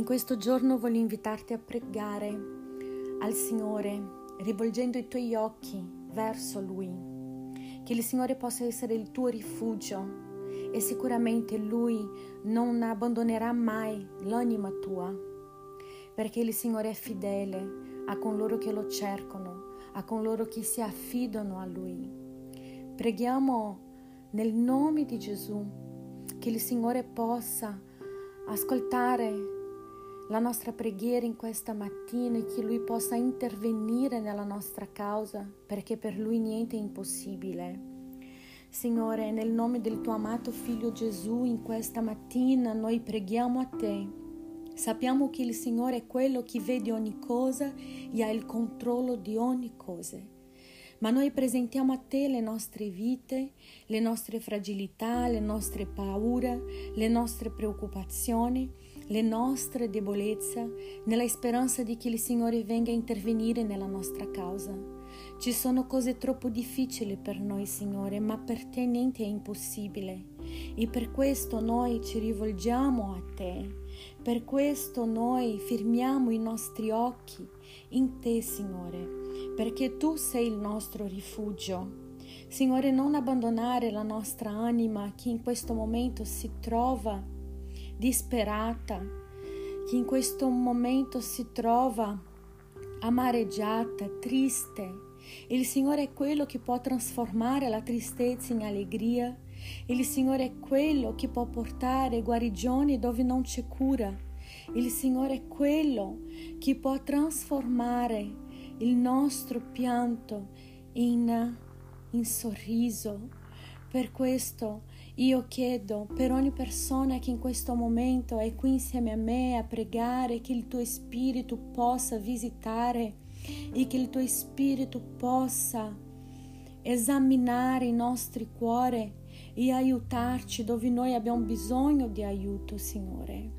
In questo giorno voglio invitarti a pregare al Signore, rivolgendo i tuoi occhi verso Lui. Che il Signore possa essere il tuo rifugio e sicuramente Lui non abbandonerà mai l'anima tua, perché il Signore è fedele a coloro che lo cercano, a coloro che si affidano a Lui. Preghiamo nel nome di Gesù che il Signore possa ascoltare la nostra preghiera in questa mattina e che Lui possa intervenire nella nostra causa, perché per Lui niente è impossibile. Signore, nel nome del tuo amato Figlio Gesù, in questa mattina noi preghiamo a te. Sappiamo che il Signore è quello che vede ogni cosa e ha il controllo di ogni cosa. Ma noi presentiamo a te le nostre vite, le nostre fragilità, le nostre paure, le nostre preoccupazioni le nostre debolezze nella speranza di che il Signore venga a intervenire nella nostra causa. Ci sono cose troppo difficili per noi, Signore, ma per te niente è impossibile. E per questo noi ci rivolgiamo a te. Per questo noi firmiamo i nostri occhi in te, Signore, perché tu sei il nostro rifugio. Signore, non abbandonare la nostra anima che in questo momento si trova disperata, che in questo momento si trova amareggiata, triste. Il Signore è quello che può trasformare la tristezza in allegria. Il Signore è quello che può portare guarigione dove non c'è cura. Il Signore è quello che può trasformare il nostro pianto in, in sorriso. Per questo io chiedo per ogni persona che in questo momento è qui insieme a me a pregare che il tuo spirito possa visitare e che il tuo spirito possa esaminare i nostri cuori e aiutarci dove noi abbiamo bisogno di aiuto, Signore.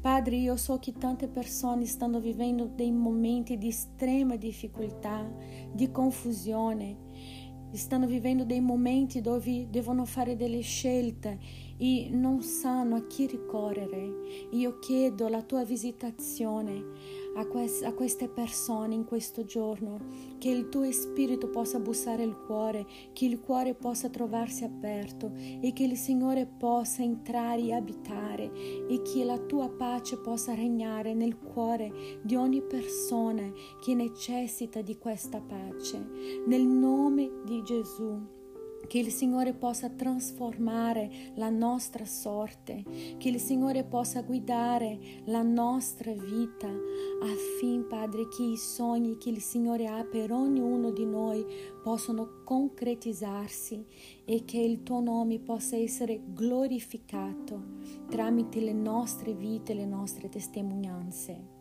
Padre, io so che tante persone stanno vivendo dei momenti di estrema difficoltà, di confusione stanno vivendo dei momenti dove devono fare delle scelte e non sanno a chi ricorrere. Io chiedo la tua visitazione a, quest- a queste persone in questo giorno, che il tuo spirito possa bussare il cuore, che il cuore possa trovarsi aperto e che il Signore possa entrare e abitare e che la tua pace possa regnare nel cuore di ogni persona che necessita di questa pace. Nel nome di Gesù che il Signore possa trasformare la nostra sorte, che il Signore possa guidare la nostra vita affinché, Padre, che i sogni che il Signore ha per ognuno di noi possano concretizzarsi e che il tuo nome possa essere glorificato tramite le nostre vite, le nostre testimonianze.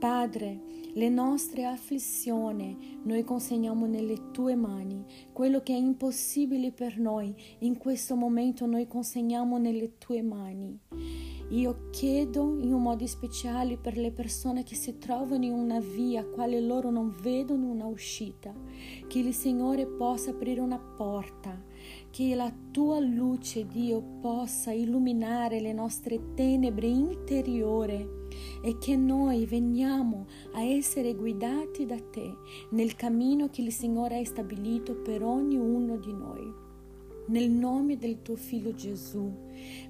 Padre, le nostre afflizioni noi consegniamo nelle tue mani. Quello che è impossibile per noi in questo momento noi consegniamo nelle tue mani. Io chiedo in un modo speciale per le persone che si trovano in una via quale loro non vedono una uscita, che il Signore possa aprire una porta, che la tua luce, Dio, possa illuminare le nostre tenebre interiori e che noi veniamo a essere guidati da te nel cammino che il Signore ha stabilito per ognuno di noi. Nel nome del tuo figlio Gesù,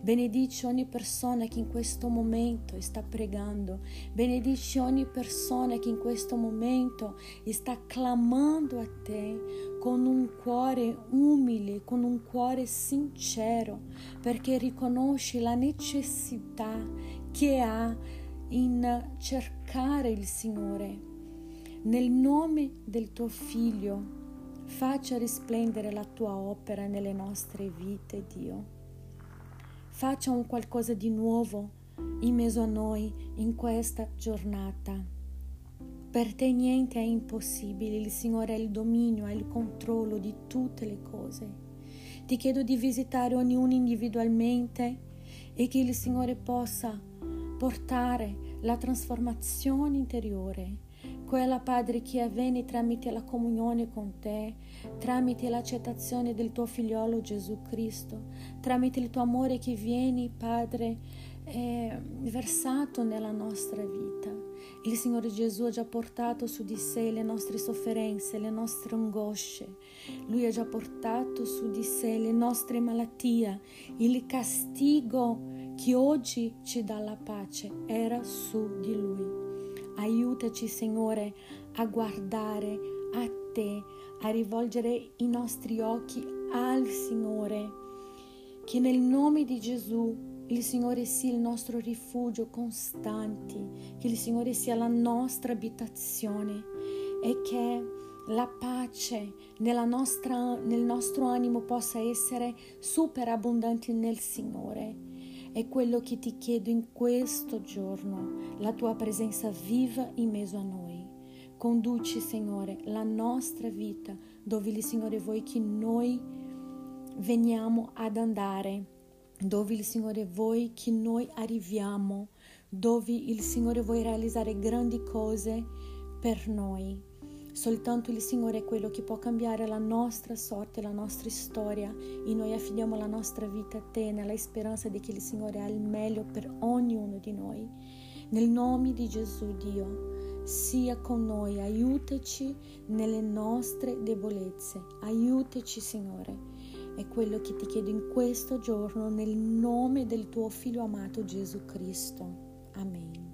benedici ogni persona che in questo momento sta pregando, benedici ogni persona che in questo momento sta clamando a te con un cuore umile, con un cuore sincero, perché riconosce la necessità che ha in cercare il Signore. Nel nome del tuo Figlio, faccia risplendere la tua opera nelle nostre vite, Dio. Faccia un qualcosa di nuovo in mezzo a noi in questa giornata. Per te niente è impossibile, il Signore ha il dominio, ha il controllo di tutte le cose. Ti chiedo di visitare ognuno individualmente e che il Signore possa portare la trasformazione interiore, quella Padre che avviene tramite la comunione con te, tramite l'accettazione del tuo figliolo Gesù Cristo, tramite il tuo amore che vieni, Padre, è versato nella nostra vita. Il Signore Gesù ha già portato su di sé le nostre sofferenze, le nostre angosce. Lui ha già portato su di sé le nostre malattie. Il castigo che oggi ci dà la pace era su di Lui. Aiutaci, Signore, a guardare a Te, a rivolgere i nostri occhi al Signore. Che nel nome di Gesù il Signore sia il nostro rifugio costante, che il Signore sia la nostra abitazione e che la pace nostra, nel nostro animo possa essere superabbondante nel Signore. È quello che ti chiedo in questo giorno, la tua presenza viva in mezzo a noi. Conduci, Signore, la nostra vita dove il Signore vuoi che noi veniamo ad andare dove il Signore vuole che noi arriviamo, dove il Signore vuole realizzare grandi cose per noi. Soltanto il Signore è quello che può cambiare la nostra sorte, la nostra storia. E noi affidiamo la nostra vita a te nella speranza di che il Signore ha il meglio per ognuno di noi. Nel nome di Gesù Dio, sia con noi, aiutaci nelle nostre debolezze, aiutaci Signore è quello che ti chiedo in questo giorno nel nome del tuo figlio amato Gesù Cristo. Amen.